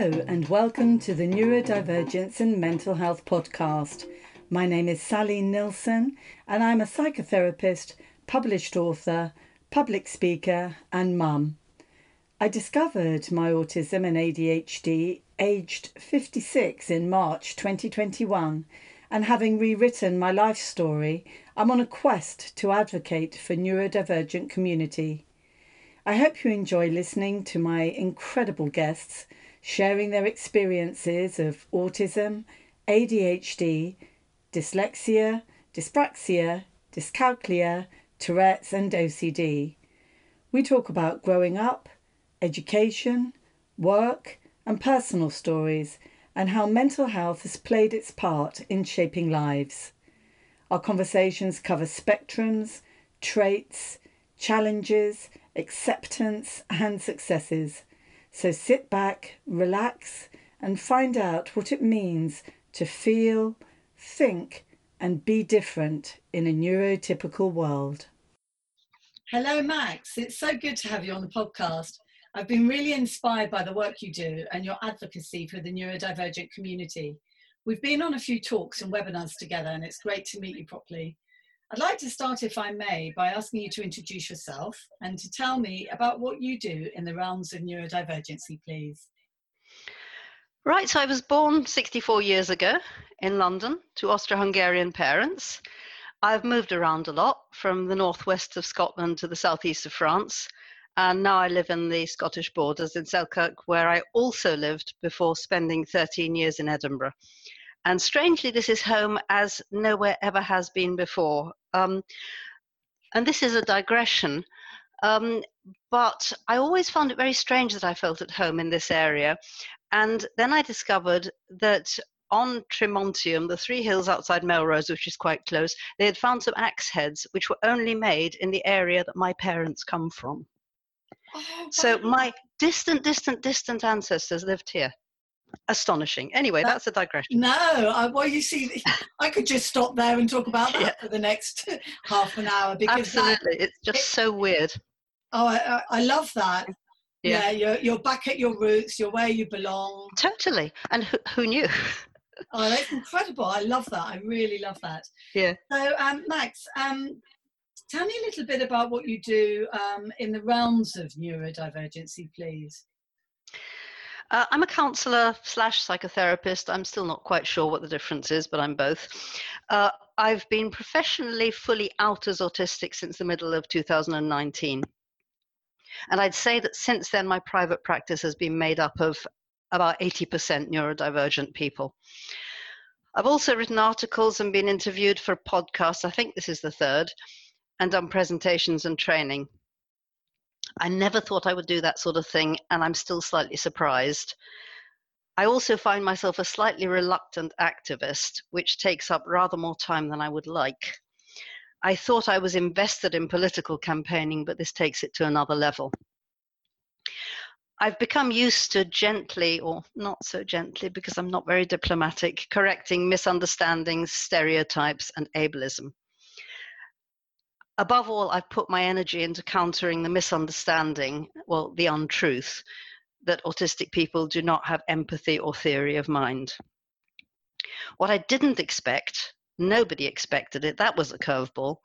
Hello, and welcome to the Neurodivergence and Mental Health Podcast. My name is Sally Nilsson, and I'm a psychotherapist, published author, public speaker, and mum. I discovered my autism and ADHD aged 56 in March 2021, and having rewritten my life story, I'm on a quest to advocate for neurodivergent community. I hope you enjoy listening to my incredible guests sharing their experiences of autism, ADHD, dyslexia, dyspraxia, dyscalculia, Tourette's, and OCD. We talk about growing up, education, work, and personal stories, and how mental health has played its part in shaping lives. Our conversations cover spectrums, traits, challenges, acceptance, and successes. So sit back, relax, and find out what it means to feel, think, and be different in a neurotypical world. Hello, Max. It's so good to have you on the podcast. I've been really inspired by the work you do and your advocacy for the neurodivergent community. We've been on a few talks and webinars together, and it's great to meet you properly. I'd like to start, if I may, by asking you to introduce yourself and to tell me about what you do in the realms of neurodivergency, please. Right, so I was born 64 years ago in London to Austro Hungarian parents. I've moved around a lot from the northwest of Scotland to the southeast of France, and now I live in the Scottish borders in Selkirk, where I also lived before spending 13 years in Edinburgh. And strangely, this is home as nowhere ever has been before. Um, and this is a digression. Um, but I always found it very strange that I felt at home in this area. And then I discovered that on Trimontium, the three hills outside Melrose, which is quite close, they had found some axe heads which were only made in the area that my parents come from. Oh, so my distant, distant, distant ancestors lived here astonishing. Anyway, that's a digression. No, I, well, you see, I could just stop there and talk about that yeah. for the next half an hour because absolutely, that, it's just it, so weird. Oh, I, I love that. Yeah. yeah, you're you're back at your roots. You're where you belong. Totally, and who, who knew? oh, that's incredible! I love that. I really love that. Yeah. So, um, Max, um, tell me a little bit about what you do um, in the realms of neurodivergency, please. Uh, I'm a counselor slash psychotherapist. I'm still not quite sure what the difference is, but I'm both. Uh, I've been professionally fully out as autistic since the middle of 2019. And I'd say that since then, my private practice has been made up of about 80% neurodivergent people. I've also written articles and been interviewed for podcasts. I think this is the third, and done presentations and training. I never thought I would do that sort of thing, and I'm still slightly surprised. I also find myself a slightly reluctant activist, which takes up rather more time than I would like. I thought I was invested in political campaigning, but this takes it to another level. I've become used to gently, or not so gently because I'm not very diplomatic, correcting misunderstandings, stereotypes, and ableism above all, I've put my energy into countering the misunderstanding, well, the untruth, that autistic people do not have empathy or theory of mind. What I didn't expect, nobody expected it, that was a curveball,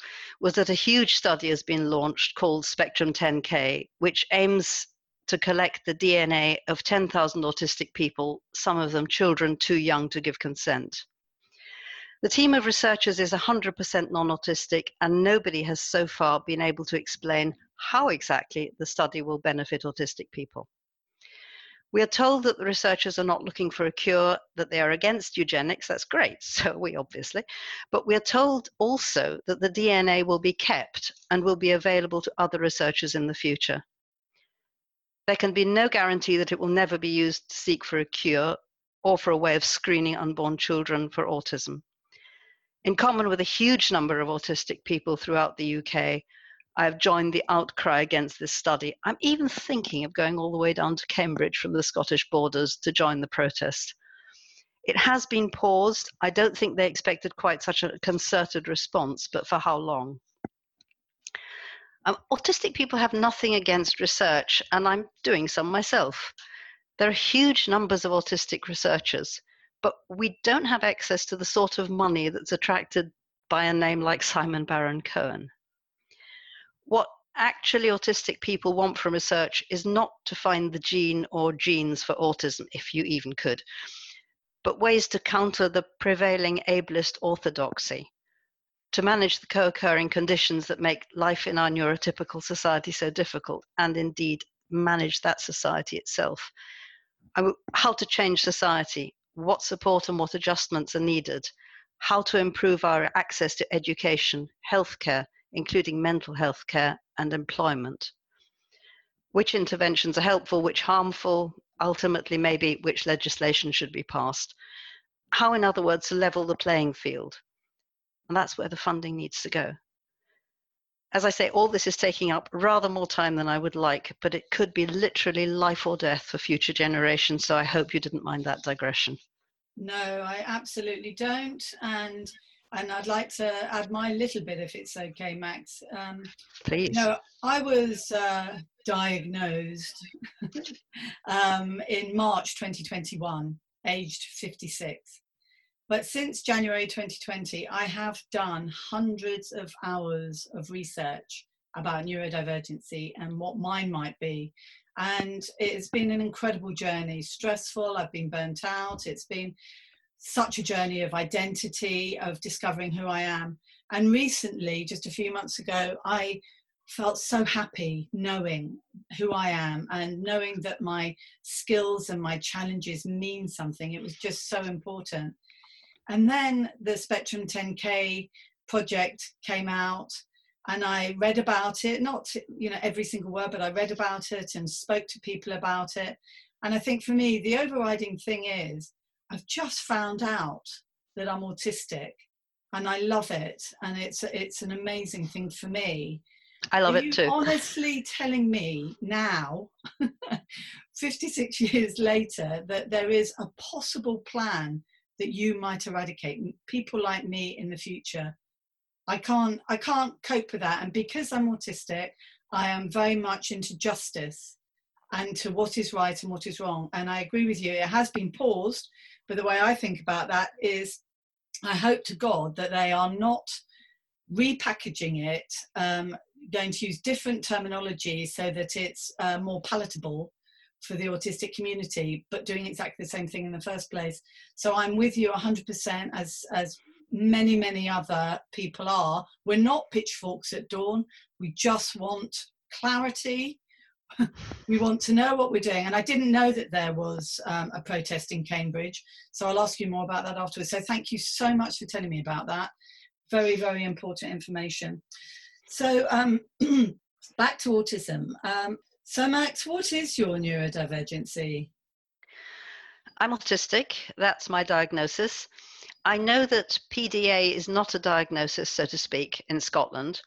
was that a huge study has been launched called Spectrum 10K, which aims to collect the DNA of 10,000 autistic people, some of them children too young to give consent. The team of researchers is 100% non autistic, and nobody has so far been able to explain how exactly the study will benefit autistic people. We are told that the researchers are not looking for a cure, that they are against eugenics. That's great, so we obviously. But we are told also that the DNA will be kept and will be available to other researchers in the future. There can be no guarantee that it will never be used to seek for a cure or for a way of screening unborn children for autism. In common with a huge number of autistic people throughout the UK, I have joined the outcry against this study. I'm even thinking of going all the way down to Cambridge from the Scottish borders to join the protest. It has been paused. I don't think they expected quite such a concerted response, but for how long? Um, autistic people have nothing against research, and I'm doing some myself. There are huge numbers of autistic researchers, but we don't have access to the sort of money that's attracted by a name like Simon Baron Cohen. What actually autistic people want from research is not to find the gene or genes for autism, if you even could, but ways to counter the prevailing ableist orthodoxy, to manage the co occurring conditions that make life in our neurotypical society so difficult, and indeed manage that society itself. How to change society, what support and what adjustments are needed, how to improve our access to education, healthcare, including mental health care and employment. Which interventions are helpful, which harmful, ultimately maybe which legislation should be passed. How, in other words, to level the playing field. And that's where the funding needs to go. As I say, all this is taking up rather more time than I would like, but it could be literally life or death for future generations. So I hope you didn't mind that digression. No, I absolutely don't. And and I'd like to add my little bit if it's okay, Max. Um, Please. no, I was uh, diagnosed um, in March 2021, aged 56. But since January 2020, I have done hundreds of hours of research about neurodivergency and what mine might be. And it's been an incredible journey, stressful. I've been burnt out. It's been such a journey of identity, of discovering who I am. And recently, just a few months ago, I felt so happy knowing who I am and knowing that my skills and my challenges mean something. It was just so important. And then the Spectrum 10K project came out and I read about it, not you know every single word, but I read about it and spoke to people about it. And I think for me, the overriding thing is I've just found out that I'm autistic and I love it. And it's it's an amazing thing for me. I love Are it too. Honestly, telling me now, 56 years later, that there is a possible plan that you might eradicate people like me in the future. I can't I can't cope with that. And because I'm autistic, I am very much into justice and to what is right and what is wrong. And I agree with you, it has been paused, but the way I think about that is I hope to God that they are not repackaging it, um, going to use different terminology so that it's uh, more palatable for the autistic community, but doing exactly the same thing in the first place. So I'm with you 100% as, as many, many other people are. We're not pitchforks at dawn. We just want clarity. we want to know what we're doing. And I didn't know that there was um, a protest in Cambridge. So I'll ask you more about that afterwards. So thank you so much for telling me about that. Very, very important information. So um, back to autism. Um, so, Max, what is your neurodivergency? I'm autistic. That's my diagnosis. I know that PDA is not a diagnosis, so to speak, in Scotland,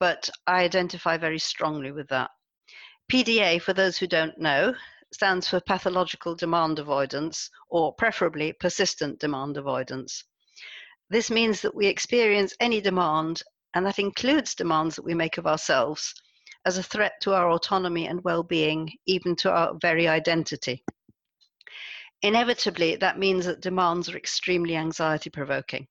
but I identify very strongly with that. PDA, for those who don't know, stands for pathological demand avoidance, or preferably persistent demand avoidance. This means that we experience any demand, and that includes demands that we make of ourselves, as a threat to our autonomy and well being, even to our very identity. Inevitably, that means that demands are extremely anxiety provoking.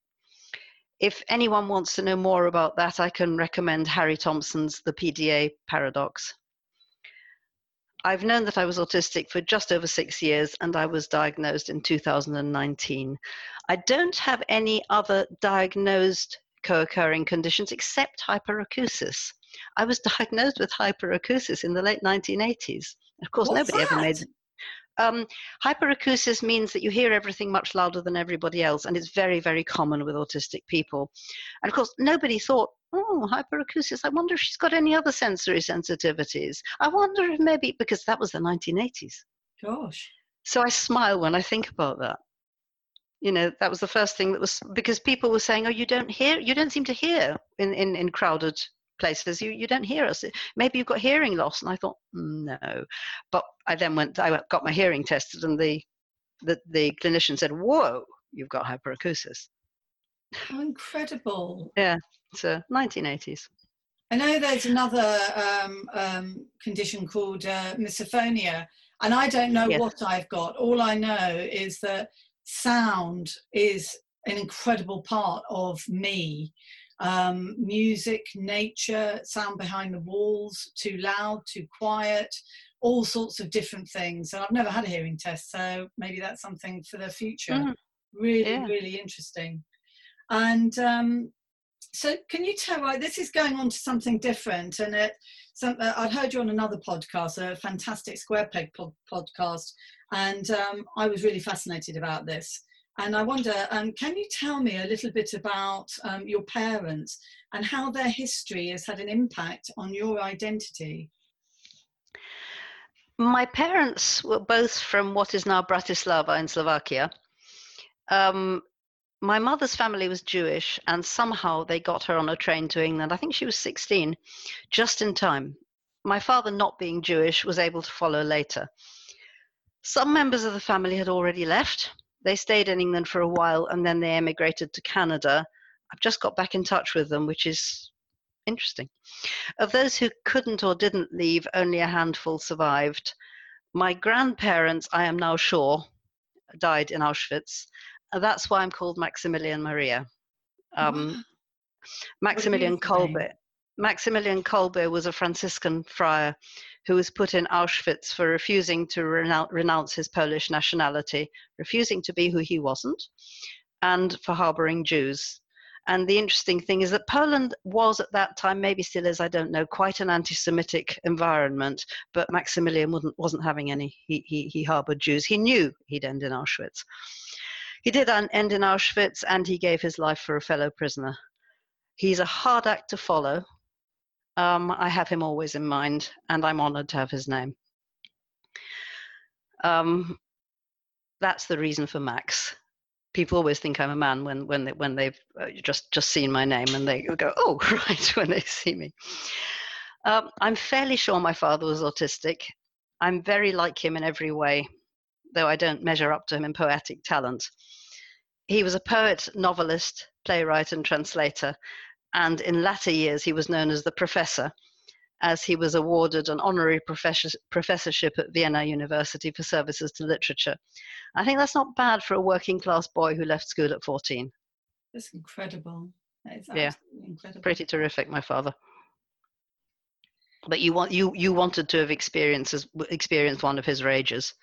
If anyone wants to know more about that, I can recommend Harry Thompson's The PDA Paradox. I've known that I was autistic for just over six years and I was diagnosed in 2019. I don't have any other diagnosed co occurring conditions except hyperacusis. I was diagnosed with hyperacusis in the late 1980s. Of course, What's nobody that? ever made um, hyperacusis means that you hear everything much louder than everybody else, and it's very, very common with autistic people. And of course, nobody thought, oh, hyperacusis, I wonder if she's got any other sensory sensitivities. I wonder if maybe, because that was the 1980s. Gosh. So I smile when I think about that. You know, that was the first thing that was because people were saying, oh, you don't hear, you don't seem to hear in, in, in crowded places you you don't hear us maybe you've got hearing loss and i thought no but i then went i got my hearing tested and the the, the clinician said whoa you've got hyperacusis how incredible yeah it's uh, 1980s i know there's another um, um, condition called uh, misophonia And I don't know Yes. what I've got. All I know is that sound is an incredible part of me. Um, music, nature, sound behind the walls, too loud, too quiet, all sorts of different things. And I've never had a hearing test, so maybe that's something for the future. Mm, Really, yeah. really interesting. And um, so, can you tell? Right, this is going on to something different, and it. Some, uh, I'd heard you on another podcast, a fantastic Square Peg pod- podcast, and um, I was really fascinated about this. And I wonder, um, can you tell me a little bit about um, your parents and how their history has had an impact on your identity? My parents were both from what is now Bratislava in Slovakia. Um, my mother's family was Jewish, and somehow they got her on a train to England. I think she was 16, just in time. My father, not being Jewish, was able to follow later. Some members of the family had already left. They stayed in England for a while and then they emigrated to Canada. I've just got back in touch with them, which is interesting. Of those who couldn't or didn't leave, only a handful survived. My grandparents, I am now sure, died in Auschwitz. Uh, That's why I'm called Maximilian Maria. Um, Maximilian. Kolbe. Maximilian Kolbe was a Franciscan friar who was put in Auschwitz for refusing to renou- renounce his Polish nationality, refusing to be who he wasn't, and for harboring Jews. And the interesting thing is that Poland was at that time, maybe still is, I don't know, quite an anti Semitic environment, but Maximilian wasn't having any. He, he, he harbored Jews. He knew he'd end in Auschwitz. He did end in Auschwitz and he gave his life for a fellow prisoner. He's a hard act to follow. Um, I have him always in mind, and I'm honored to have his name. Um, that's the reason for Max. People always think I'm a man when when they, when they've uh, just just seen my name and they go, "Oh, right," when they see me. Um, I'm fairly sure my father was autistic. I'm very like him in every way, though I don't measure up to him in poetic talent. He was a poet, novelist, playwright, and translator, and in latter years he was known as the Professor, as he was awarded an honorary professor- professorship at Vienna University for services to literature. I think that's not bad for a working class boy who left school at 14. That's incredible. That is Yeah. incredible. Pretty terrific, my father. But you want you you wanted to have experienced experienced one of his rages.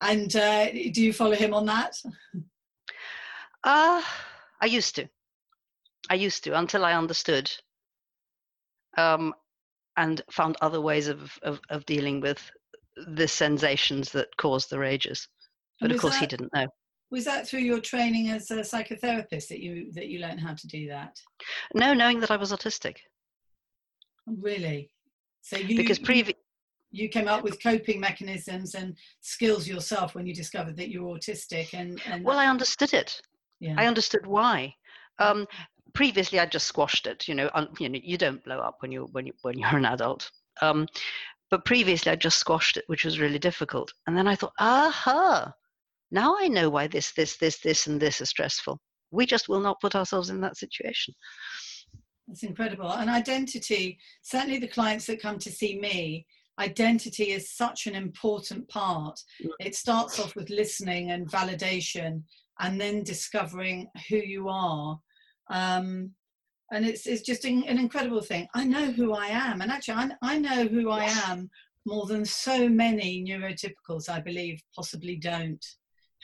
And uh, do you follow him on that? Uh, I used to. I used to until I understood um, and found other ways of, of, of dealing with the sensations that caused the rages. But of course, he didn't know. Was that through your training as a psychotherapist that you that you learned how to do that? No, knowing that I was autistic. Really? So you Because you- previ- you came up with coping mechanisms and skills yourself when you discovered that you were autistic and, and well, I understood it. yeah. I understood why. Um, previously, I just squashed it. You know, un, you know, you don't blow up when you when you when you're an adult. Um, but previously, I just squashed it, which was really difficult. And then I thought, aha, now I know why this, this, this, this, and this is stressful. We just will not put ourselves in that situation. That's incredible. And identity, certainly the clients that come to see me, identity is such an important part. Mm. It starts off with listening and validation and then discovering who you are. Um, and it's, it's just an, an incredible thing. I know who I am. And actually, I, I know who I am more than so many neurotypicals, I believe, possibly don't.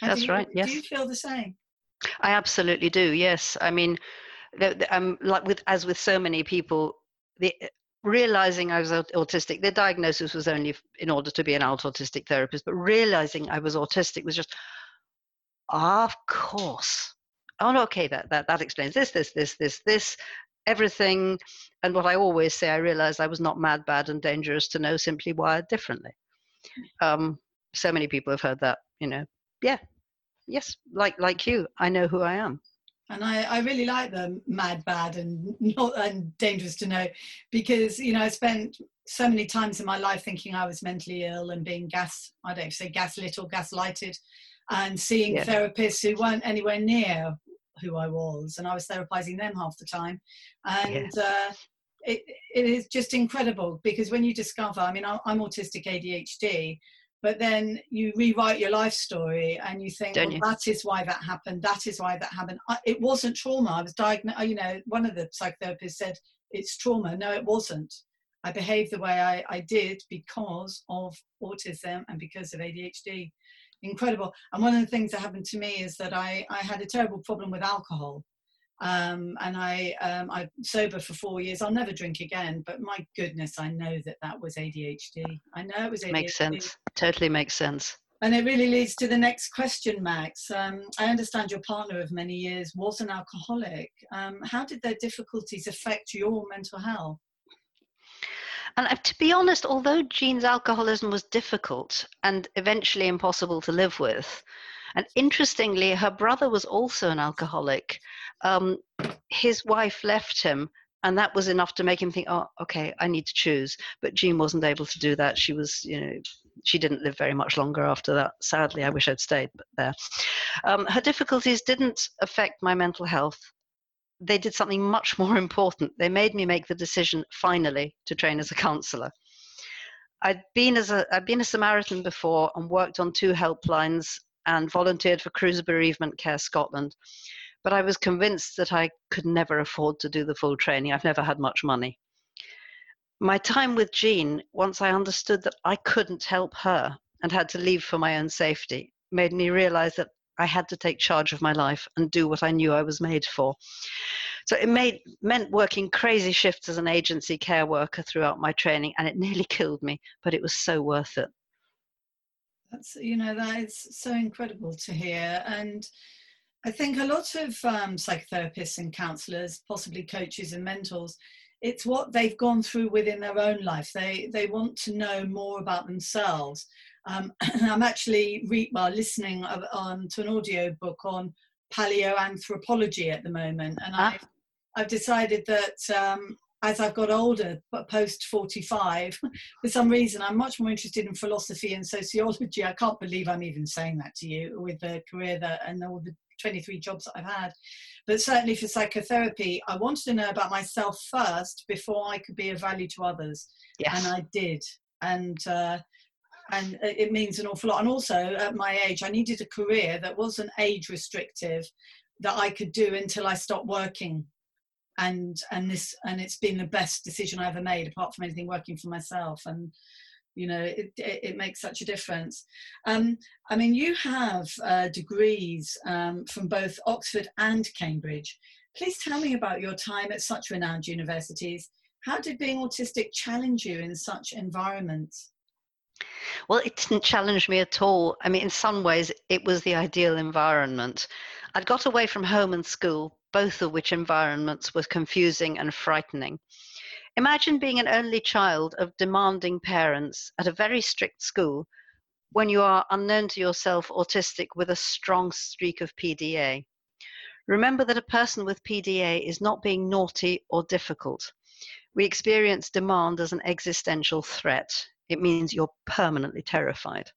How That's do you, right, Do you feel the same? I absolutely do. Yes, I mean, um, like with as with so many people, the realizing I was autistic. The diagnosis was only in order to be an autistic therapist, but realizing I was autistic was just, of course. Oh no, okay, that that that explains this, this, this, this, this, everything. And what I always say, I realized I was not mad, bad, and dangerous to know, simply wired differently. Um, so many people have heard that, you know. Yeah, yes, like like you, I know who I am. and I, I really like the mad bad and not and dangerous to know because you know I spent so many times in my life thinking I was mentally ill and being gas I don't say gaslit or gaslighted and seeing Yeah. therapists who weren't anywhere near who I was and I was therapizing them half the time. And uh, it, it is just incredible because when you discover I mean I- I'm autistic ADHD but then you rewrite your life story and you think well, you? that is why that happened that is why that happened. I, it wasn't trauma. I was diagnosed you know one of the psychotherapists said it's trauma. No it wasn't. I behaved the way I, I did because of autism and because of adhd incredible and one of the things that happened to me is that i, I had a terrible problem with alcohol um, and I um, I'm sober for four years. I'll never drink again. But my goodness, I know that that was ADHD. I know it was ADHD. Makes sense. Totally makes sense. And it really leads to the next question, Max. Um, I understand your partner of many years was an alcoholic. Um, how did their difficulties affect your mental health? And uh, to be honest, although Jean's alcoholism was difficult and eventually impossible to live with, and interestingly, her brother was also an alcoholic. Um, his wife left him, and that was enough to make him think, oh, okay, I need to choose. But Jean wasn't able to do that. She was, you know, she didn't live very much longer after that. Sadly, I wish I'd stayed there. Um, her difficulties didn't affect my mental health. They did something much more important. They made me make the decision finally to train as a counselor. I'd been as a I'd been a Samaritan before and worked on two helplines and volunteered for Cruse Bereavement Care Scotland. But I was convinced that I could never afford to do the full training. I've never had much money. My time with Jean, once I understood that I couldn't help her and had to leave for my own safety, made me realize that I had to take charge of my life and do what I knew I was made for. So it made meant working crazy shifts as an agency care worker throughout my training, and it nearly killed me, but it was so worth it. That's you know that is so incredible to hear, and I think a lot of um, psychotherapists and counsellors, possibly coaches and mentors, it's what they've gone through within their own life. They they want to know more about themselves. Um, I'm actually re- well, listening on to an audio book on paleoanthropology at the moment, and ah. I've I've decided that um, as I've got older, but post 45, for some reason, I'm much more interested in philosophy and sociology. I can't believe I'm even saying that to you with the career that and all the 23 jobs that I've had. But certainly for psychotherapy, I wanted to know about myself first before I could be of value to others. Yes. And I did. And, uh, and it means an awful lot. And also, at my age, I needed a career that wasn't age restrictive that I could do until I stopped working and and this and it's been the best decision I ever made, apart from anything working for myself. And you know, it it, it makes such a difference. Um, I mean, you have uh, degrees um, from both Oxford and Cambridge. Please tell me about your time at such renowned universities. How did being autistic challenge you in such environments? Well, it didn't challenge me at all. I mean, in some ways, it was the ideal environment. I'd got away from home and school, both of which environments were confusing and frightening. Imagine being an only child of demanding parents at a very strict school when you are unknown to yourself autistic with a strong streak of PDA. Remember that a person with PDA is not being naughty or difficult. We experience demand as an existential threat. It means you're permanently terrified.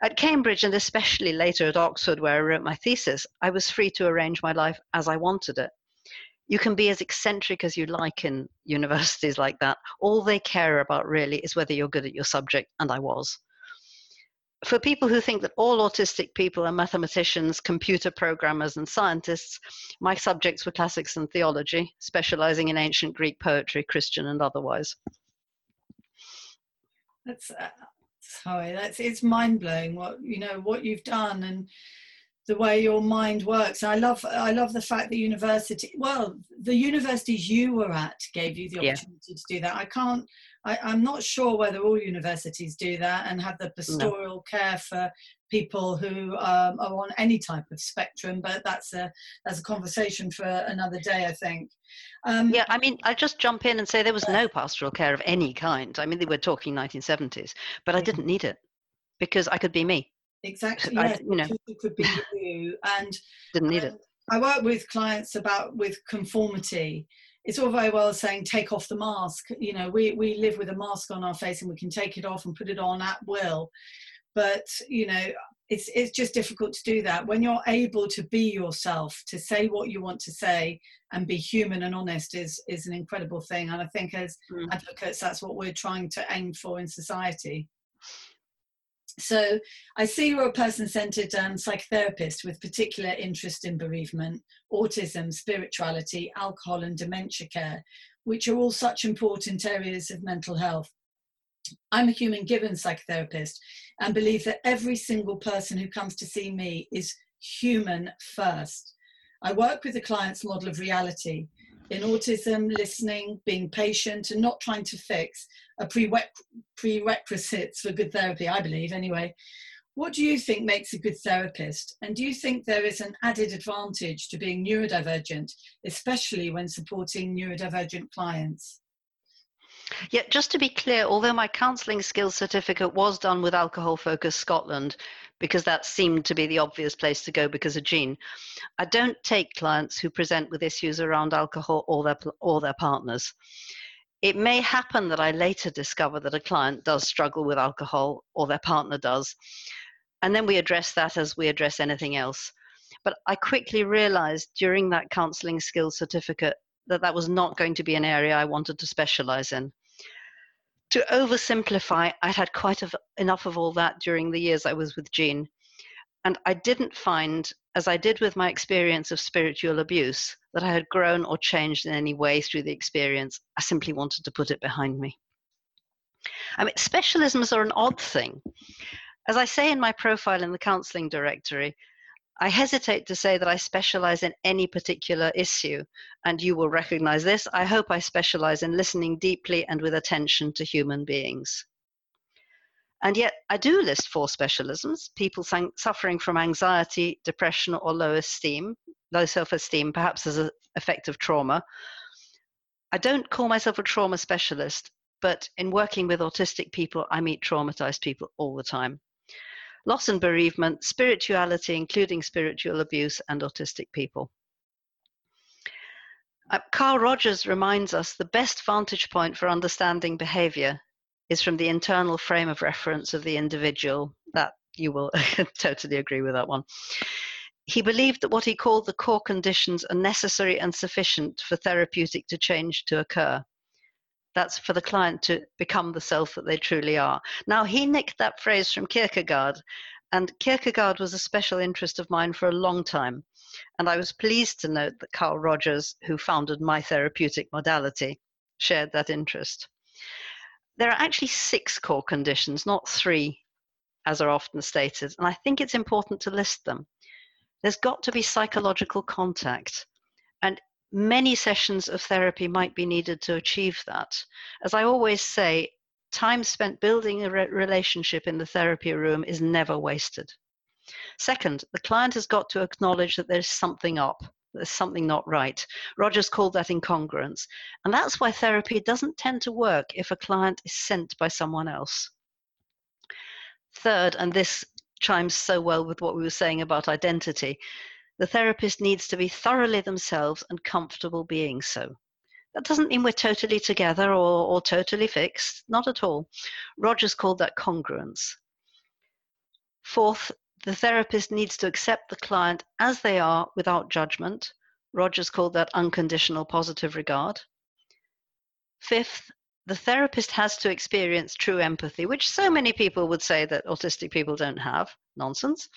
At Cambridge, and especially later at Oxford, where I wrote my thesis, I was free to arrange my life as I wanted it. You can be as eccentric as you like in universities like that. All they care about really is whether you're good at your subject, and I was. For people who think that all autistic people are mathematicians, computer programmers, and scientists, my subjects were classics and theology, specializing in ancient Greek poetry, Christian and otherwise. That's uh, sorry that's it's mind blowing what you know what you've done and the way your mind works i love i love the fact that university well the universities you were at gave you the opportunity yeah. to do that i can't I, i'm not sure whether all universities do that and have the pastoral no. care for people who um, are on any type of spectrum but that's a that's a conversation for another day i think. Um, yeah i mean i just jump in and say there was no pastoral care of any kind. I mean they were talking 1970s but i didn't need it because i could be me. Exactly yes, you know. could be you and didn't need um, it i work with clients about with conformity. It's all very well saying take off the mask you know we we live with a mask on our face and we can take it off and put it on at will but you know it's it's just difficult to do that when you're able to be yourself to say what you want to say and be human and honest is is an incredible thing and i think as mm. advocates that's what we're trying to aim for in society So I see you're a person-centered um, psychotherapist with particular interest in bereavement, autism, spirituality, alcohol, and dementia care, which are all such important areas of mental health. I'm a human given psychotherapist and believe that every single person who comes to see me is human first. I work with the client's model of reality. In autism, listening, being patient, and not trying to fix are prerequisites for good therapy, I believe, anyway. What do you think makes a good therapist? And do you think there is an added advantage to being neurodivergent, especially when supporting neurodivergent clients? Yeah, just to be clear, although my counselling skills certificate was done with Alcohol Focus Scotland, because that seemed to be the obvious place to go because of Jean, I don't take clients who present with issues around alcohol or their, or their partners. It may happen that I later discover that a client does struggle with alcohol or their partner does, and then we address that as we address anything else. But I quickly realized during that counseling skills certificate that that was not going to be an area I wanted to specialize in. To oversimplify, I'd had quite enough of all that during the years I was with Jean. And I didn't find, as I did with my experience of spiritual abuse, that I had grown or changed in any way through the experience. I simply wanted to put it behind me. I mean, specialisms are an odd thing. As I say in my profile in the counseling directory, I hesitate to say that I specialize in any particular issue, and you will recognize this. I hope I specialize in listening deeply and with attention to human beings. And yet, I do list four specialisms people suffering from anxiety, depression, or low esteem, low self esteem, perhaps as an effect of trauma. I don't call myself a trauma specialist, but in working with autistic people, I meet traumatized people all the time loss and bereavement, spirituality, including spiritual abuse, and autistic people. Uh, Carl Rogers reminds us the best vantage point for understanding behavior is from the internal frame of reference of the individual. That you will totally agree with that one. He believed that what he called the core conditions are necessary and sufficient for therapeutic to change to occur. That's for the client to become the self that they truly are. Now, he nicked that phrase from Kierkegaard, and Kierkegaard was a special interest of mine for a long time. And I was pleased to note that Carl Rogers, who founded my therapeutic modality, shared that interest. There are actually six core conditions, not three, as are often stated, and I think it's important to list them. There's got to be psychological contact. And many sessions of therapy might be needed to achieve that. As I always say, time spent building a re- relationship in the therapy room is never wasted. Second, the client has got to acknowledge that there's something up, there's something not right. Rogers called that incongruence. And that's why therapy doesn't tend to work if a client is sent by someone else. Third, and this chimes so well with what we were saying about identity, the therapist needs to be thoroughly themselves and comfortable being so. That doesn't mean we're totally together or, or totally fixed, not at all. Rogers called that congruence. Fourth, the therapist needs to accept the client as they are without judgment. Rogers called that unconditional positive regard. Fifth, the therapist has to experience true empathy, which so many people would say that autistic people don't have. Nonsense.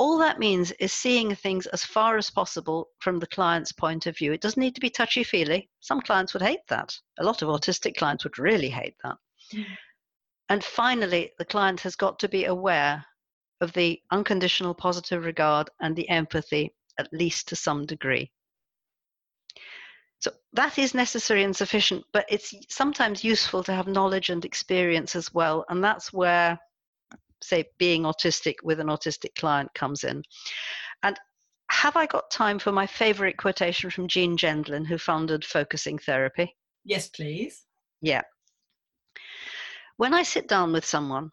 All that means is seeing things as far as possible from the client's point of view. It doesn't need to be touchy feely. Some clients would hate that. A lot of autistic clients would really hate that. Mm. And finally, the client has got to be aware of the unconditional positive regard and the empathy, at least to some degree. So that is necessary and sufficient, but it's sometimes useful to have knowledge and experience as well. And that's where say being autistic with an autistic client comes in. And have I got time for my favorite quotation from Gene Gendlin, who founded Focusing Therapy? Yes, please. Yeah. When I sit down with someone,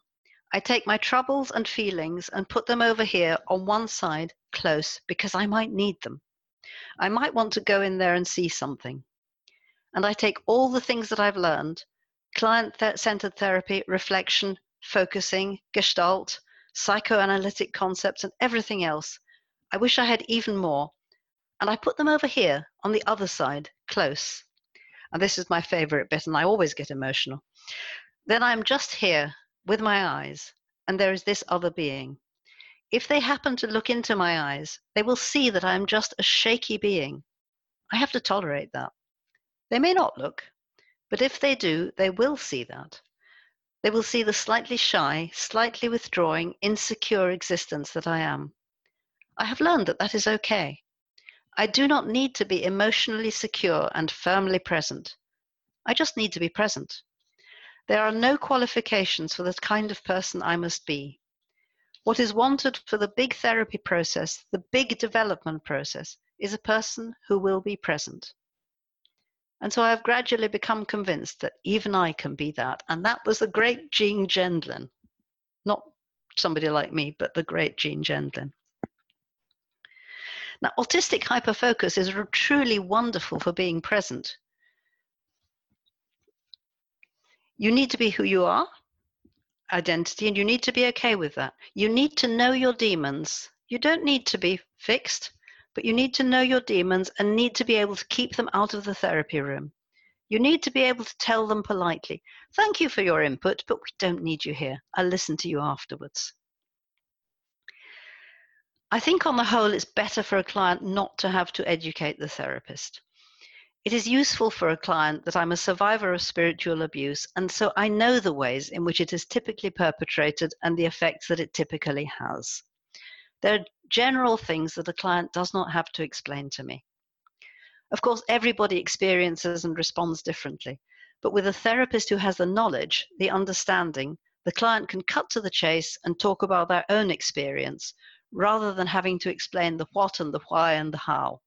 I take my troubles and feelings and put them over here on one side close because I might need them. I might want to go in there and see something. And I take all the things that I've learned client centered therapy, reflection, focusing, gestalt, psychoanalytic concepts, and everything else. I wish I had even more. And I put them over here on the other side, close. And this is my favorite bit, and I always get emotional. Then I'm just here with my eyes, and there is this other being. If they happen to look into my eyes, they will see that I am just a shaky being. I have to tolerate that. They may not look, but if they do, they will see that. They will see the slightly shy, slightly withdrawing, insecure existence that I am. I have learned that that is okay. I do not need to be emotionally secure and firmly present. I just need to be present. There are no qualifications for the kind of person I must be. What is wanted for the big therapy process, the big development process, is a person who will be present. And so I have gradually become convinced that even I can be that. And that was the great Gene Gendlin. Not somebody like me, but the great Gene Gendlin. Now, autistic hyperfocus is truly wonderful for being present. You need to be who you are, identity, and you need to be okay with that. You need to know your demons. You don't need to be fixed but you need to know your demons and need to be able to keep them out of the therapy room. You need to be able to tell them politely, Thank you for your input, but we don't need you here. I'll listen to you afterwards. I think on the whole, it's better for a client not to have to educate the therapist. It is useful for a client that I'm a survivor of spiritual abuse, and so I know the ways in which it is typically perpetrated and the effects that it typically has. There are general things that a client does not have to explain to me. Of course, everybody experiences and responds differently, but with a therapist who has the knowledge, the understanding, the client can cut to the chase and talk about their own experience rather than having to explain the what and the why and the how.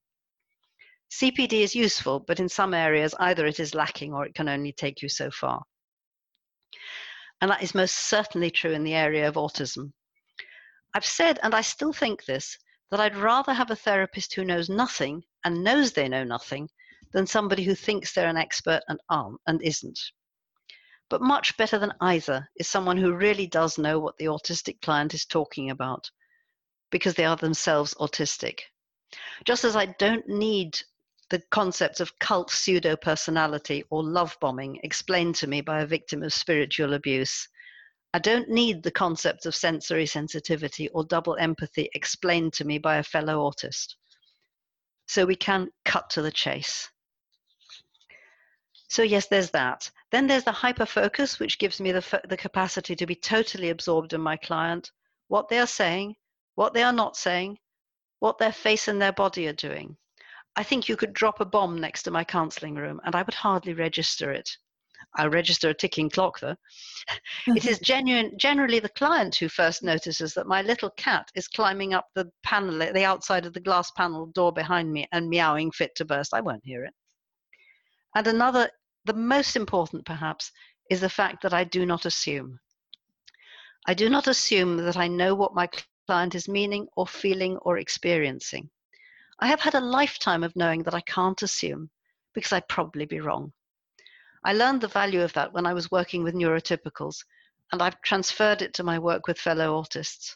CPD is useful, but in some areas, either it is lacking or it can only take you so far. And that is most certainly true in the area of autism. I've said, and I still think this, that I'd rather have a therapist who knows nothing and knows they know nothing than somebody who thinks they're an expert and aren't and isn't. But much better than either is someone who really does know what the autistic client is talking about because they are themselves autistic. Just as I don't need the concepts of cult pseudo personality or love bombing explained to me by a victim of spiritual abuse, I don't need the concept of sensory sensitivity or double empathy explained to me by a fellow autist. So we can cut to the chase. So, yes, there's that. Then there's the hyperfocus, which gives me the, the capacity to be totally absorbed in my client, what they are saying, what they are not saying, what their face and their body are doing. I think you could drop a bomb next to my counseling room and I would hardly register it. I register a ticking clock though. Mm-hmm. it is genuine, generally the client who first notices that my little cat is climbing up the panel, the outside of the glass panel door behind me and meowing fit to burst. I won't hear it. And another, the most important perhaps, is the fact that I do not assume. I do not assume that I know what my client is meaning or feeling or experiencing. I have had a lifetime of knowing that I can't assume because I'd probably be wrong. I learned the value of that when I was working with neurotypicals, and I've transferred it to my work with fellow autists.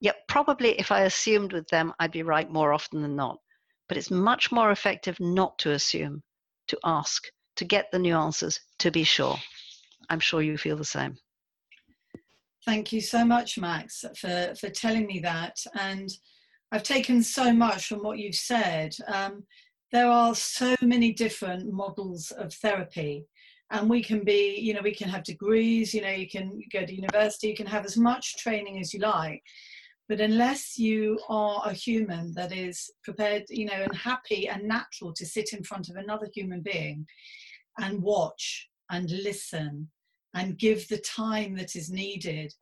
Yet, probably if I assumed with them, I'd be right more often than not. But it's much more effective not to assume, to ask, to get the nuances, to be sure. I'm sure you feel the same. Thank you so much, Max, for, for telling me that. And I've taken so much from what you've said. Um, there are so many different models of therapy and we can be you know we can have degrees you know you can go to university you can have as much training as you like but unless you are a human that is prepared you know and happy and natural to sit in front of another human being and watch and listen and give the time that is needed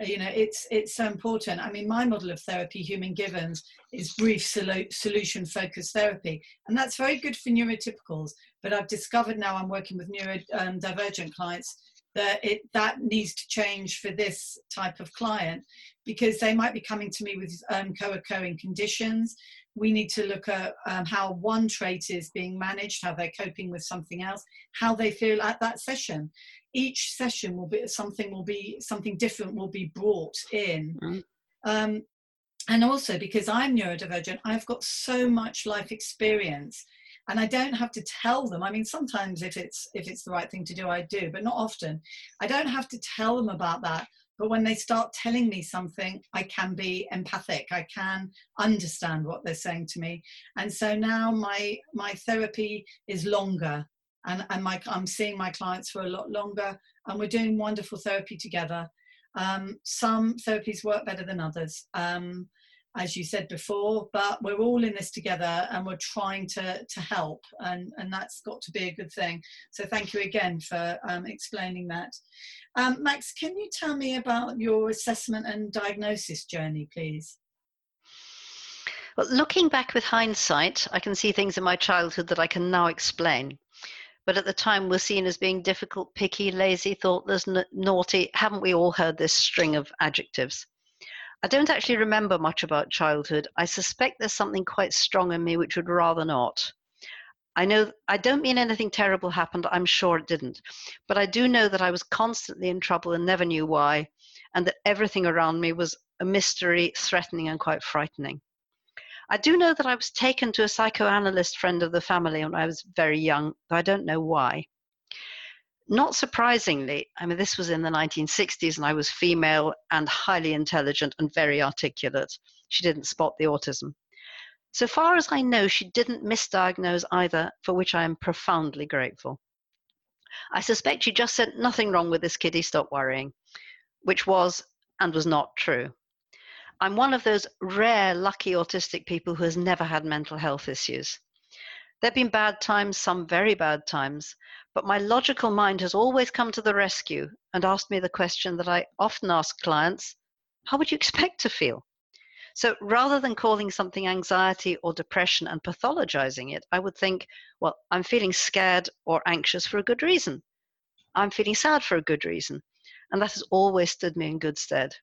you know it's it's so important. I mean my model of therapy human givens is brief solu- solution focused therapy and that's very good for neurotypicals but i've discovered now i'm working with neurodivergent um, clients that it that needs to change for this type of client because they might be coming to me with um, co-occurring conditions we need to look at um, how one trait is being managed how they're coping with something else how they feel at that session. Each session will be something will be something different will be brought in. Mm. um, and also because i'm neurodivergent i've got so much life experience and i don't have to tell them. I mean sometimes if it's if it's the right thing to do i do but not often. I don't have to tell them about that but when they start telling me something, I can be empathic. I can understand what they're saying to me. And so now my my therapy is longer and, and my, I'm seeing my clients for a lot longer and we're doing wonderful therapy together. Um, some therapies work better than others. Um, as you said before, but we're all in this together and we're trying to, to help, and, and that's got to be a good thing. So, thank you again for um, explaining that. Um, Max, can you tell me about your assessment and diagnosis journey, please? Well, looking back with hindsight, I can see things in my childhood that I can now explain. But at the time, were seen as being difficult, picky, lazy, thoughtless, n- naughty. Haven't we all heard this string of adjectives? I don't actually remember much about childhood. I suspect there's something quite strong in me which would rather not. I know I don't mean anything terrible happened, I'm sure it didn't. But I do know that I was constantly in trouble and never knew why, and that everything around me was a mystery, threatening, and quite frightening. I do know that I was taken to a psychoanalyst friend of the family when I was very young, though I don't know why not surprisingly, I mean, this was in the 1960s, and I was female and highly intelligent and very articulate. She didn't spot the autism. So far as I know, she didn't misdiagnose either, for which I am profoundly grateful. I suspect she just said nothing wrong with this kiddie, stop worrying, which was and was not true. I'm one of those rare, lucky autistic people who has never had mental health issues. There have been bad times, some very bad times, but my logical mind has always come to the rescue and asked me the question that I often ask clients how would you expect to feel? So rather than calling something anxiety or depression and pathologizing it, I would think, well, I'm feeling scared or anxious for a good reason. I'm feeling sad for a good reason. And that has always stood me in good stead.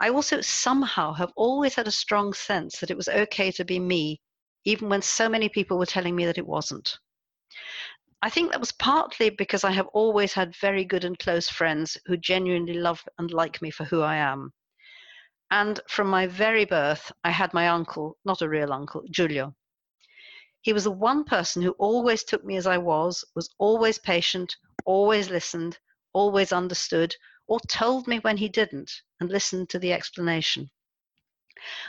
I also somehow have always had a strong sense that it was okay to be me, even when so many people were telling me that it wasn't. I think that was partly because I have always had very good and close friends who genuinely love and like me for who I am. And from my very birth, I had my uncle, not a real uncle, Giulio. He was the one person who always took me as I was, was always patient, always listened, always understood, or told me when he didn't, and listened to the explanation.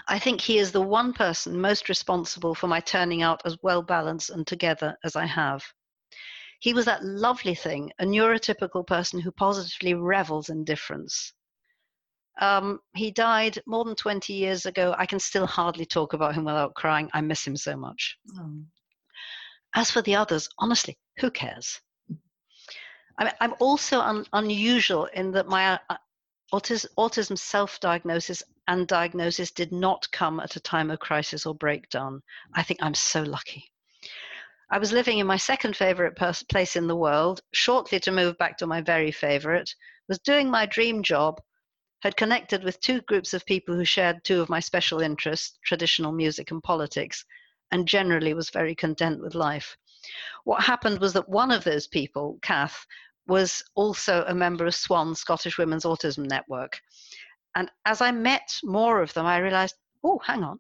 I think he is the one person most responsible for my turning out as well balanced and together as I have. He was that lovely thing, a neurotypical person who positively revels in difference. Um, he died more than 20 years ago. I can still hardly talk about him without crying. I miss him so much. Oh. As for the others, honestly, who cares? I mean, I'm also un- unusual in that my uh, autis- autism self diagnosis and diagnosis did not come at a time of crisis or breakdown. I think I'm so lucky. I was living in my second favorite place in the world, shortly to move back to my very favorite, was doing my dream job, had connected with two groups of people who shared two of my special interests, traditional music and politics, and generally was very content with life. What happened was that one of those people, Kath, was also a member of SWAN, Scottish Women's Autism Network. And as I met more of them, I realized, oh, hang on,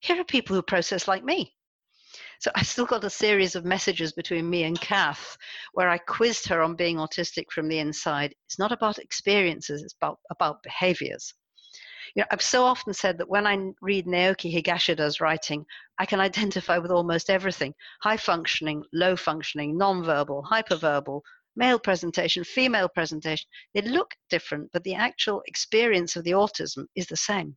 here are people who process like me. So I still got a series of messages between me and Kath where I quizzed her on being autistic from the inside. It's not about experiences, it's about, about behaviors. You know, I've so often said that when I read Naoki Higashida's writing, I can identify with almost everything high functioning, low functioning, non-verbal, hyperverbal, male presentation, female presentation. They look different, but the actual experience of the autism is the same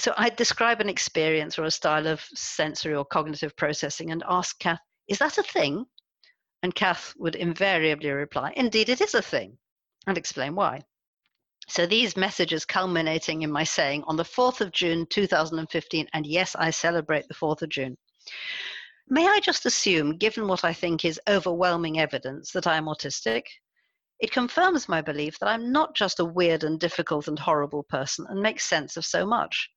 so I'd describe an experience or a style of sensory or cognitive processing and ask Kath, is that a thing? And Kath would invariably reply, indeed, it is a thing, and explain why. So these messages culminating in my saying on the 4th of June 2015, and yes, I celebrate the 4th of June. May I just assume, given what I think is overwhelming evidence that I am autistic, it confirms my belief that I'm not just a weird and difficult and horrible person and makes sense of so much.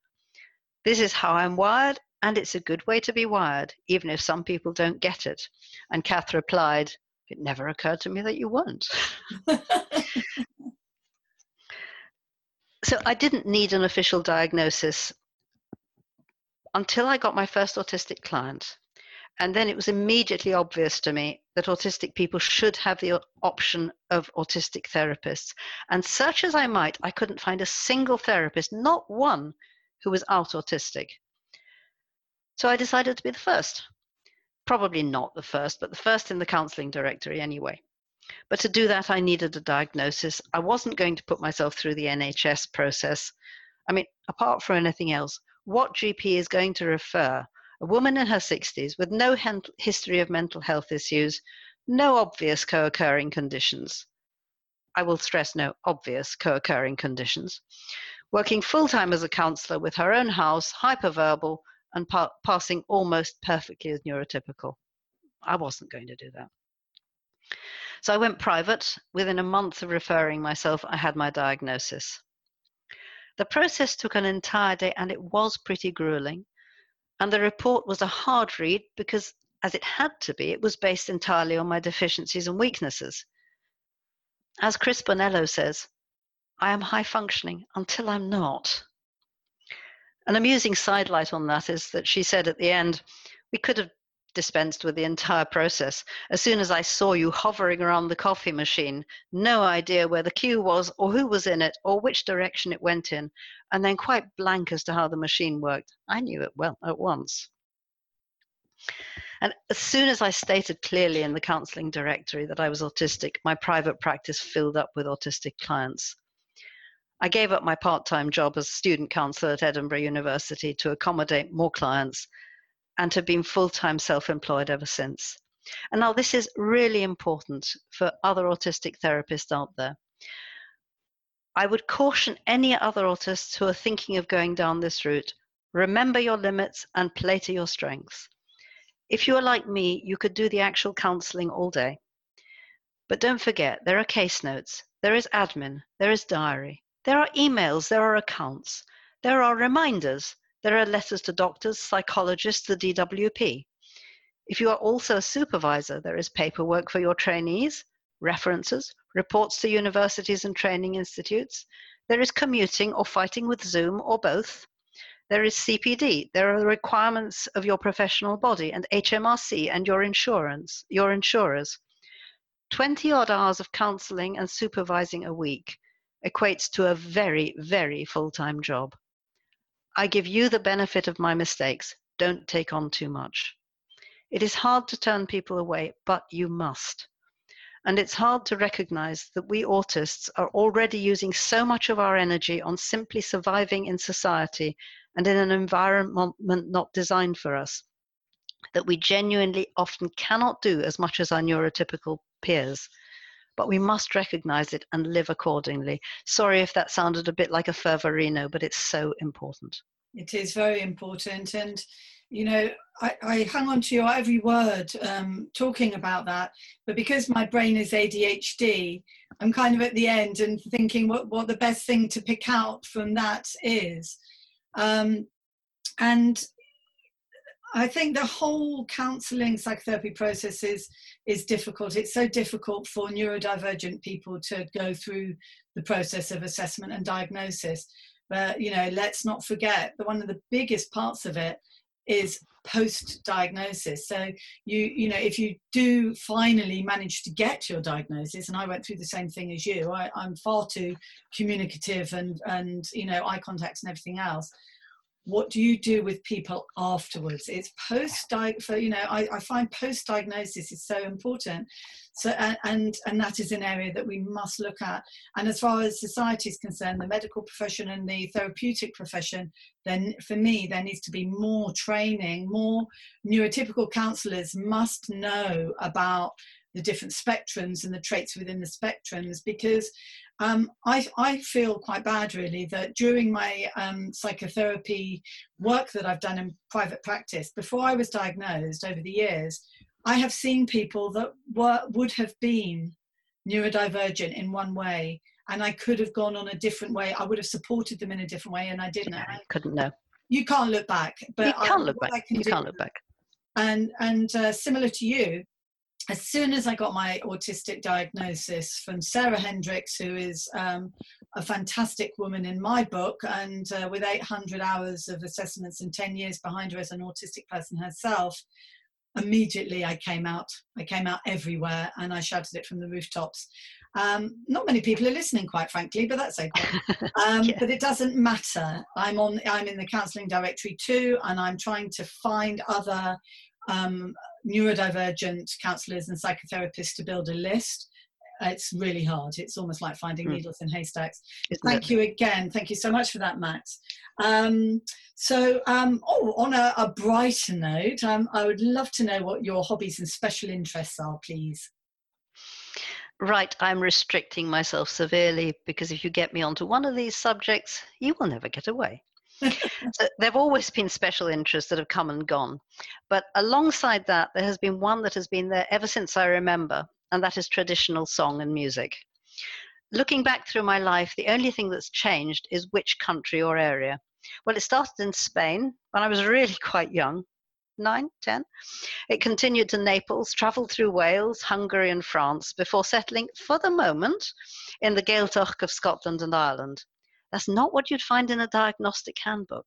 This is how I'm wired, and it's a good way to be wired, even if some people don't get it. And Kath replied, It never occurred to me that you weren't. so I didn't need an official diagnosis until I got my first autistic client. And then it was immediately obvious to me that autistic people should have the option of autistic therapists. And search as I might, I couldn't find a single therapist, not one, who was out autistic. So I decided to be the first. Probably not the first, but the first in the counseling directory anyway. But to do that, I needed a diagnosis. I wasn't going to put myself through the NHS process. I mean, apart from anything else, what GP is going to refer a woman in her 60s with no history of mental health issues, no obvious co occurring conditions. I will stress no obvious co occurring conditions. Working full time as a counselor with her own house, hyperverbal, and pa- passing almost perfectly as neurotypical. I wasn't going to do that. So I went private. Within a month of referring myself, I had my diagnosis. The process took an entire day and it was pretty grueling. And the report was a hard read because, as it had to be, it was based entirely on my deficiencies and weaknesses. As Chris Bonello says, I am high functioning until I'm not. An amusing sidelight on that is that she said at the end, we could have dispensed with the entire process. As soon as I saw you hovering around the coffee machine, no idea where the queue was or who was in it or which direction it went in, and then quite blank as to how the machine worked. I knew it well at once. And as soon as I stated clearly in the counseling directory that I was autistic, my private practice filled up with autistic clients. I gave up my part time job as student counselor at Edinburgh University to accommodate more clients and have been full time self employed ever since. And now, this is really important for other autistic therapists out there. I would caution any other autists who are thinking of going down this route remember your limits and play to your strengths. If you are like me, you could do the actual counseling all day. But don't forget, there are case notes, there is admin, there is diary, there are emails, there are accounts, there are reminders, there are letters to doctors, psychologists, the DWP. If you are also a supervisor, there is paperwork for your trainees, references, reports to universities and training institutes. There is commuting or fighting with Zoom or both. There is CPD. There are the requirements of your professional body and HMRC and your insurance, your insurers. 20 odd hours of counseling and supervising a week equates to a very, very full time job. I give you the benefit of my mistakes. Don't take on too much. It is hard to turn people away, but you must. And it's hard to recognize that we autists are already using so much of our energy on simply surviving in society and in an environment not designed for us that we genuinely often cannot do as much as our neurotypical peers. But we must recognize it and live accordingly. Sorry if that sounded a bit like a fervorino, but it's so important. It is very important. And, you know, I, I hung on to your every word um, talking about that. But because my brain is ADHD, I'm kind of at the end and thinking what, what the best thing to pick out from that is. Um, and I think the whole counselling psychotherapy process is, is difficult. It's so difficult for neurodivergent people to go through the process of assessment and diagnosis. But you know, let's not forget that one of the biggest parts of it is post diagnosis so you you know if you do finally manage to get your diagnosis and i went through the same thing as you I, i'm far too communicative and and you know eye contacts and everything else what do you do with people afterwards? It's post for you know I, I find post diagnosis is so important. So and, and and that is an area that we must look at. And as far as society is concerned the medical profession and the therapeutic profession then for me there needs to be more training more neurotypical counselors must know about the different spectrums and the traits within the spectrums because um, I, I, feel quite bad really that during my um, psychotherapy work that I've done in private practice, before I was diagnosed over the years, I have seen people that were, would have been neurodivergent in one way and I could have gone on a different way. I would have supported them in a different way and I didn't. Yeah, couldn't know. You can't look back. But you can't I, look back. Can you can't look back. And, and uh, similar to you, as soon as I got my autistic diagnosis from Sarah Hendrickx, who is um, a fantastic woman in my book, and uh, with 800 hours of assessments and 10 years behind her as an autistic person herself, immediately I came out. I came out everywhere and I shouted it from the rooftops. Um, not many people are listening, quite frankly, but that's okay. Um, yeah. But it doesn't matter. I'm on. I'm in the counselling directory too, and I'm trying to find other um, neurodivergent counsellors and psychotherapists to build a list. It's really hard. It's almost like finding mm. needles in haystacks. Isn't Thank it? you again. Thank you so much for that, Max. Um, so, um, oh, on a, a brighter note, um, I would love to know what your hobbies and special interests are, please. Right, I'm restricting myself severely because if you get me onto one of these subjects, you will never get away. so there have always been special interests that have come and gone. But alongside that, there has been one that has been there ever since I remember, and that is traditional song and music. Looking back through my life, the only thing that's changed is which country or area. Well, it started in Spain when I was really quite young, nine, ten. It continued to Naples, travelled through Wales, Hungary, and France before settling, for the moment, in the Gaeltacht of Scotland and Ireland. That's not what you'd find in a diagnostic handbook.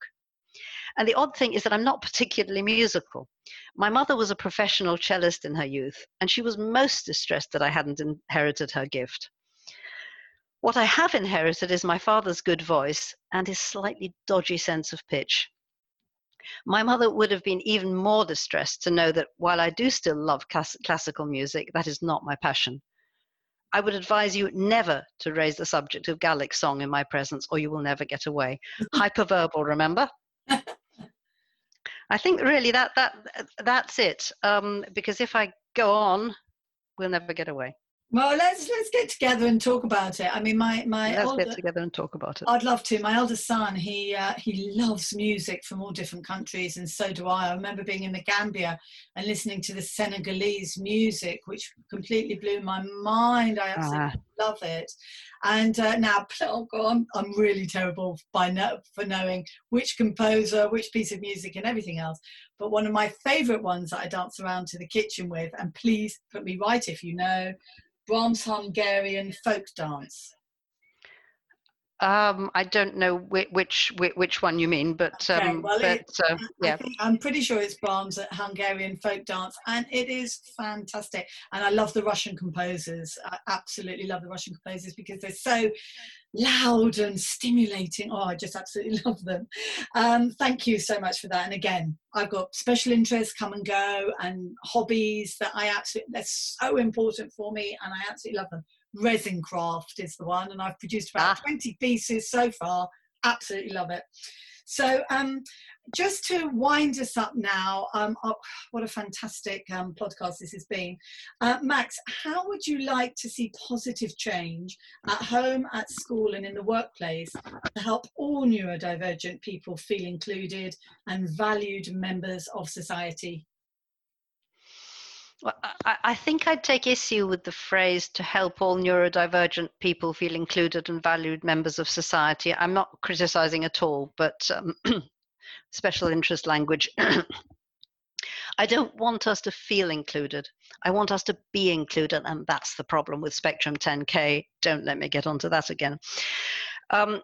And the odd thing is that I'm not particularly musical. My mother was a professional cellist in her youth, and she was most distressed that I hadn't inherited her gift. What I have inherited is my father's good voice and his slightly dodgy sense of pitch. My mother would have been even more distressed to know that while I do still love class- classical music, that is not my passion. I would advise you never to raise the subject of Gaelic song in my presence, or you will never get away. Hyperverbal, remember? I think really that that that's it. Um, because if I go on, we'll never get away. Well, let's let's get together and talk about it. I mean, my my let's older, get together and talk about it. I'd love to. My eldest son, he uh, he loves music from all different countries, and so do I. I remember being in the Gambia and listening to the Senegalese music, which completely blew my mind. I absolutely ah. Love it. And uh, now, oh God, I'm, I'm really terrible by no, for knowing which composer, which piece of music, and everything else. But one of my favourite ones that I dance around to the kitchen with, and please put me right if you know, Brahms Hungarian folk dance? Um, I don't know which which, which one you mean, but, um, okay, well, but uh, yeah, I'm pretty sure it's Brahms at Hungarian folk dance, and it is fantastic. And I love the Russian composers. I absolutely love the Russian composers because they're so loud and stimulating. Oh, I just absolutely love them. Um, thank you so much for that. And again, I've got special interests come and go and hobbies that I absolutely, they're so important for me and I absolutely love them. Resin craft is the one, and I've produced about ah. 20 pieces so far. Absolutely love it. So, um, just to wind us up now, um, oh, what a fantastic um, podcast this has been. Uh, Max, how would you like to see positive change at home, at school, and in the workplace to help all neurodivergent people feel included and valued members of society? Well, I, I, think I'd take issue with the phrase to help all neurodivergent people feel included and valued members of society. I'm not criticizing at all, but um, special interest language. I don't want us to feel included. I want us to be included, and that's the problem with Spectrum 10K. Don't let me get onto that again. Um,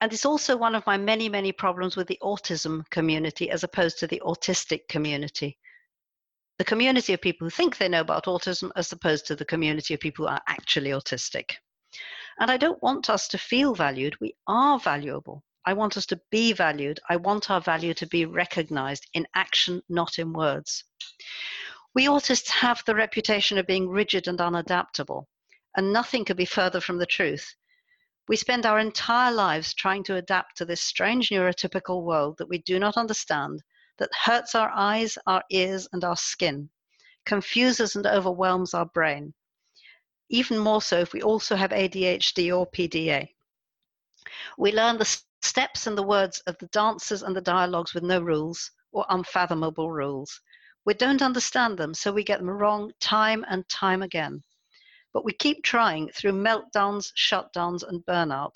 and it's also one of my many, many problems with the autism community as opposed to the autistic community the community of people who think they know about autism as opposed to the community of people who are actually autistic. And I don't want us to feel valued. We are valuable. I want us to be valued. I want our value to be recognized in action, not in words. We autists have the reputation of being rigid and unadaptable, and nothing could be further from the truth. We spend our entire lives trying to adapt to this strange neurotypical world that we do not understand that hurts our eyes, our ears, and our skin, confuses and overwhelms our brain. Even more so if we also have ADHD or PDA. We learn the steps and the words of the dances and the dialogues with no rules or unfathomable rules. We don't understand them, so we get them wrong time and time again. But we keep trying through meltdowns, shutdowns, and burnout.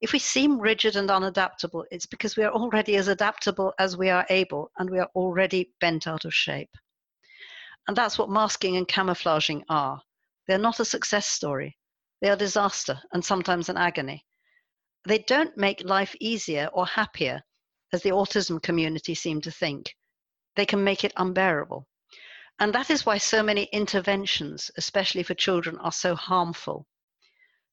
If we seem rigid and unadaptable, it's because we are already as adaptable as we are able and we are already bent out of shape. And that's what masking and camouflaging are. They're not a success story, they are disaster and sometimes an agony. They don't make life easier or happier, as the autism community seem to think. they can make it unbearable. And that is why so many interventions, especially for children, are so harmful.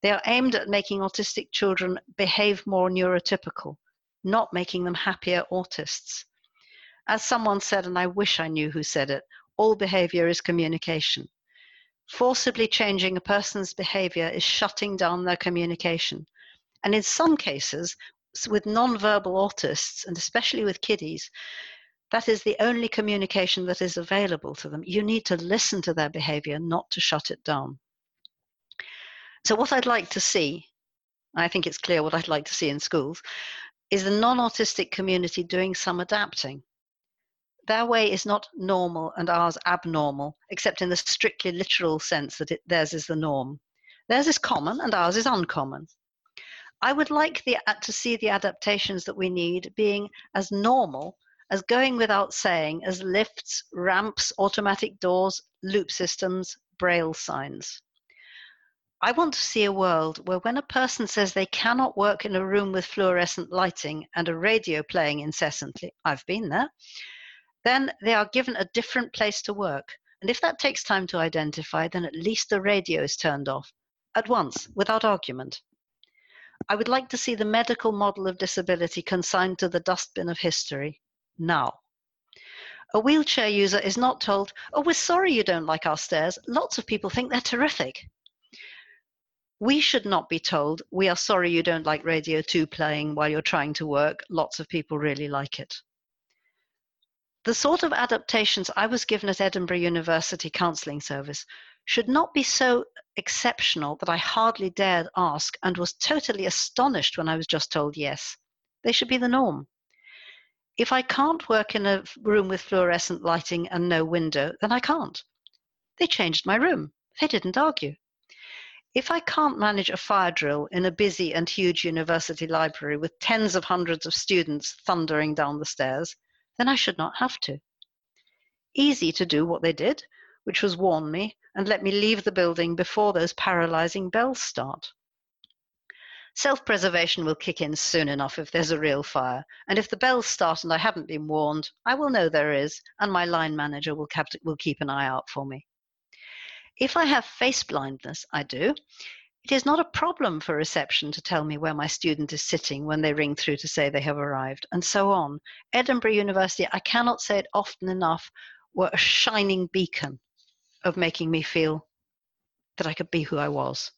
They are aimed at making autistic children behave more neurotypical, not making them happier autists. As someone said, and I wish I knew who said it, all behavior is communication. Forcibly changing a person's behavior is shutting down their communication. And in some cases, with non-verbal autists, and especially with kiddies, that is the only communication that is available to them. You need to listen to their behavior, not to shut it down. So, what I'd like to see, I think it's clear what I'd like to see in schools, is the non autistic community doing some adapting. Their way is not normal and ours abnormal, except in the strictly literal sense that it, theirs is the norm. Theirs is common and ours is uncommon. I would like the, uh, to see the adaptations that we need being as normal as going without saying as lifts, ramps, automatic doors, loop systems, braille signs. I want to see a world where when a person says they cannot work in a room with fluorescent lighting and a radio playing incessantly, I've been there, then they are given a different place to work. And if that takes time to identify, then at least the radio is turned off at once, without argument. I would like to see the medical model of disability consigned to the dustbin of history now. A wheelchair user is not told, Oh, we're sorry you don't like our stairs. Lots of people think they're terrific. We should not be told, We are sorry you don't like Radio 2 playing while you're trying to work. Lots of people really like it. The sort of adaptations I was given at Edinburgh University Counselling Service should not be so exceptional that I hardly dared ask and was totally astonished when I was just told yes. They should be the norm. If I can't work in a room with fluorescent lighting and no window, then I can't. They changed my room. They didn't argue. If I can't manage a fire drill in a busy and huge university library with tens of hundreds of students thundering down the stairs, then I should not have to. Easy to do what they did, which was warn me and let me leave the building before those paralyzing bells start. Self preservation will kick in soon enough if there's a real fire. And if the bells start and I haven't been warned, I will know there is, and my line manager will, keep an eye out for me. If I have face blindness, I do. It is not a problem for reception to tell me where my student is sitting when they ring through to say they have arrived, and so on. Edinburgh University, I cannot say it often enough, were a shining beacon of making me feel that I could be who I was.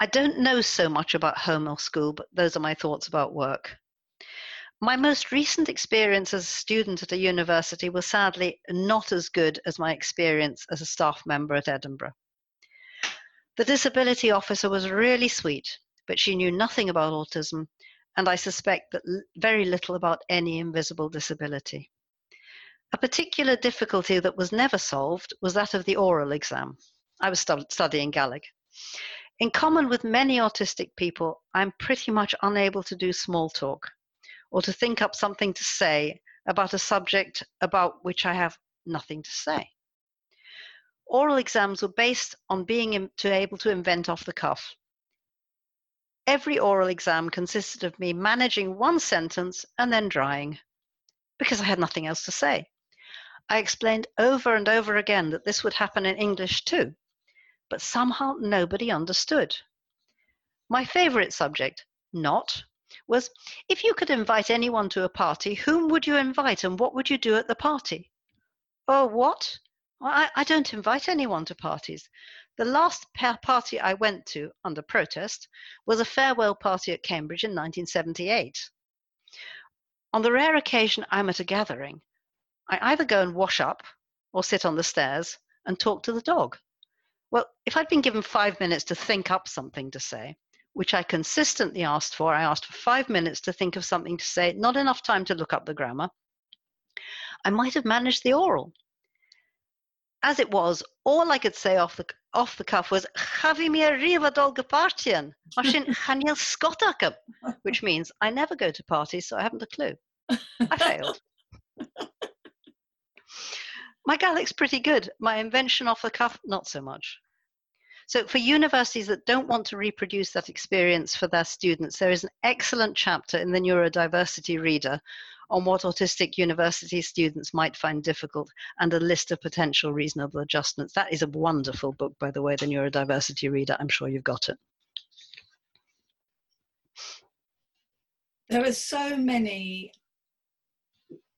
I don't know so much about home or school, but those are my thoughts about work. My most recent experience as a student at a university was sadly not as good as my experience as a staff member at Edinburgh. The disability officer was really sweet, but she knew nothing about autism, and I suspect that very little about any invisible disability. A particular difficulty that was never solved was that of the oral exam. I was studying Gaelic. In common with many autistic people, I'm pretty much unable to do small talk or to think up something to say about a subject about which I have nothing to say. Oral exams were based on being able to invent off the cuff. Every oral exam consisted of me managing one sentence and then drying because I had nothing else to say. I explained over and over again that this would happen in English too, but somehow nobody understood. My favorite subject, not, was if you could invite anyone to a party, whom would you invite and what would you do at the party? Oh, what? I, I don't invite anyone to parties. The last party I went to under protest was a farewell party at Cambridge in 1978. On the rare occasion I'm at a gathering, I either go and wash up or sit on the stairs and talk to the dog. Well, if I'd been given five minutes to think up something to say, which I consistently asked for, I asked for five minutes to think of something to say, not enough time to look up the grammar, I might have managed the oral. As it was, all I could say off the off the cuff was Scottakam, which means I never go to parties, so I haven't a clue. I failed. My Gaelic's pretty good. My invention off the cuff, not so much. So, for universities that don't want to reproduce that experience for their students, there is an excellent chapter in the Neurodiversity Reader on what autistic university students might find difficult and a list of potential reasonable adjustments. That is a wonderful book, by the way, the Neurodiversity Reader. I'm sure you've got it. There are so many,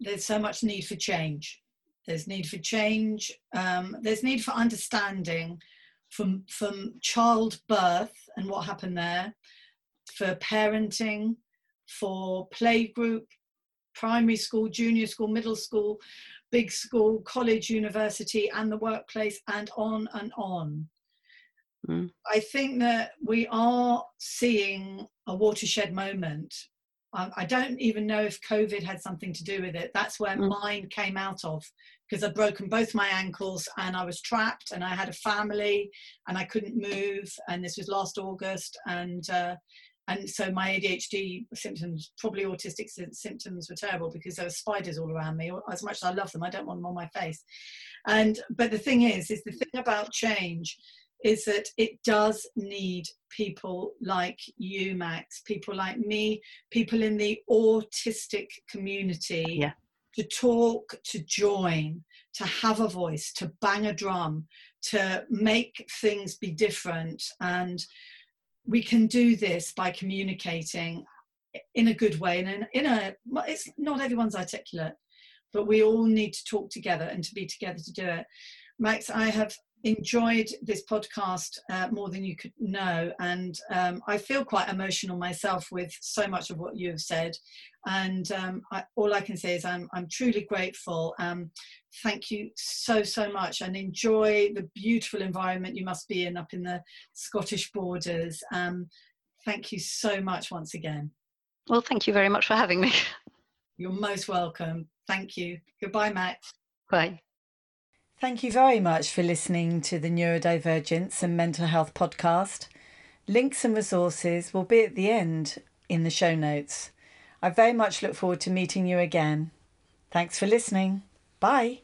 there's so much need for change. There's need for change, um, there's need for understanding from, from childbirth and what happened there, for parenting, for playgroup, primary school, junior school, middle school, big school, college, university, and the workplace, and on and on. Mm. I think that we are seeing a watershed moment. I, I, don't even know if COVID had something to do with it. That's where mm. mine came out of because I'd broken both my ankles and I was trapped and I had a family and I couldn't move. And this was last August. And uh, and so my ADHD symptoms, probably autistic symptoms, were terrible because there were spiders all around me. As much as I love them, I don't want them on my face. And but the thing is, is the thing about change is that it does need people like you, Max, people like me, people in the autistic community. Yeah. To talk, to join, to have a voice, to bang a drum, to make things be different, and we can do this by communicating in a good way and in, in a it's not everyone's articulate but we all need to talk together and to be together to do it max i have enjoyed this podcast uh, more than you could know. And um, i feel quite emotional myself with so much of what you have said. And um, I, all i can say is i'm, I'm truly grateful. Um, thank you so so much. And enjoy the beautiful environment you must be in up in the scottish borders. Um, thank you so much once again. Well thank you very much for having me. You're most welcome. Thank you. Goodbye matt. Bye Thank you very much for listening to the Neurodivergence and Mental Health podcast. Links and resources will be at the end in the show notes. I very much look forward to meeting you again. Thanks for listening. Bye.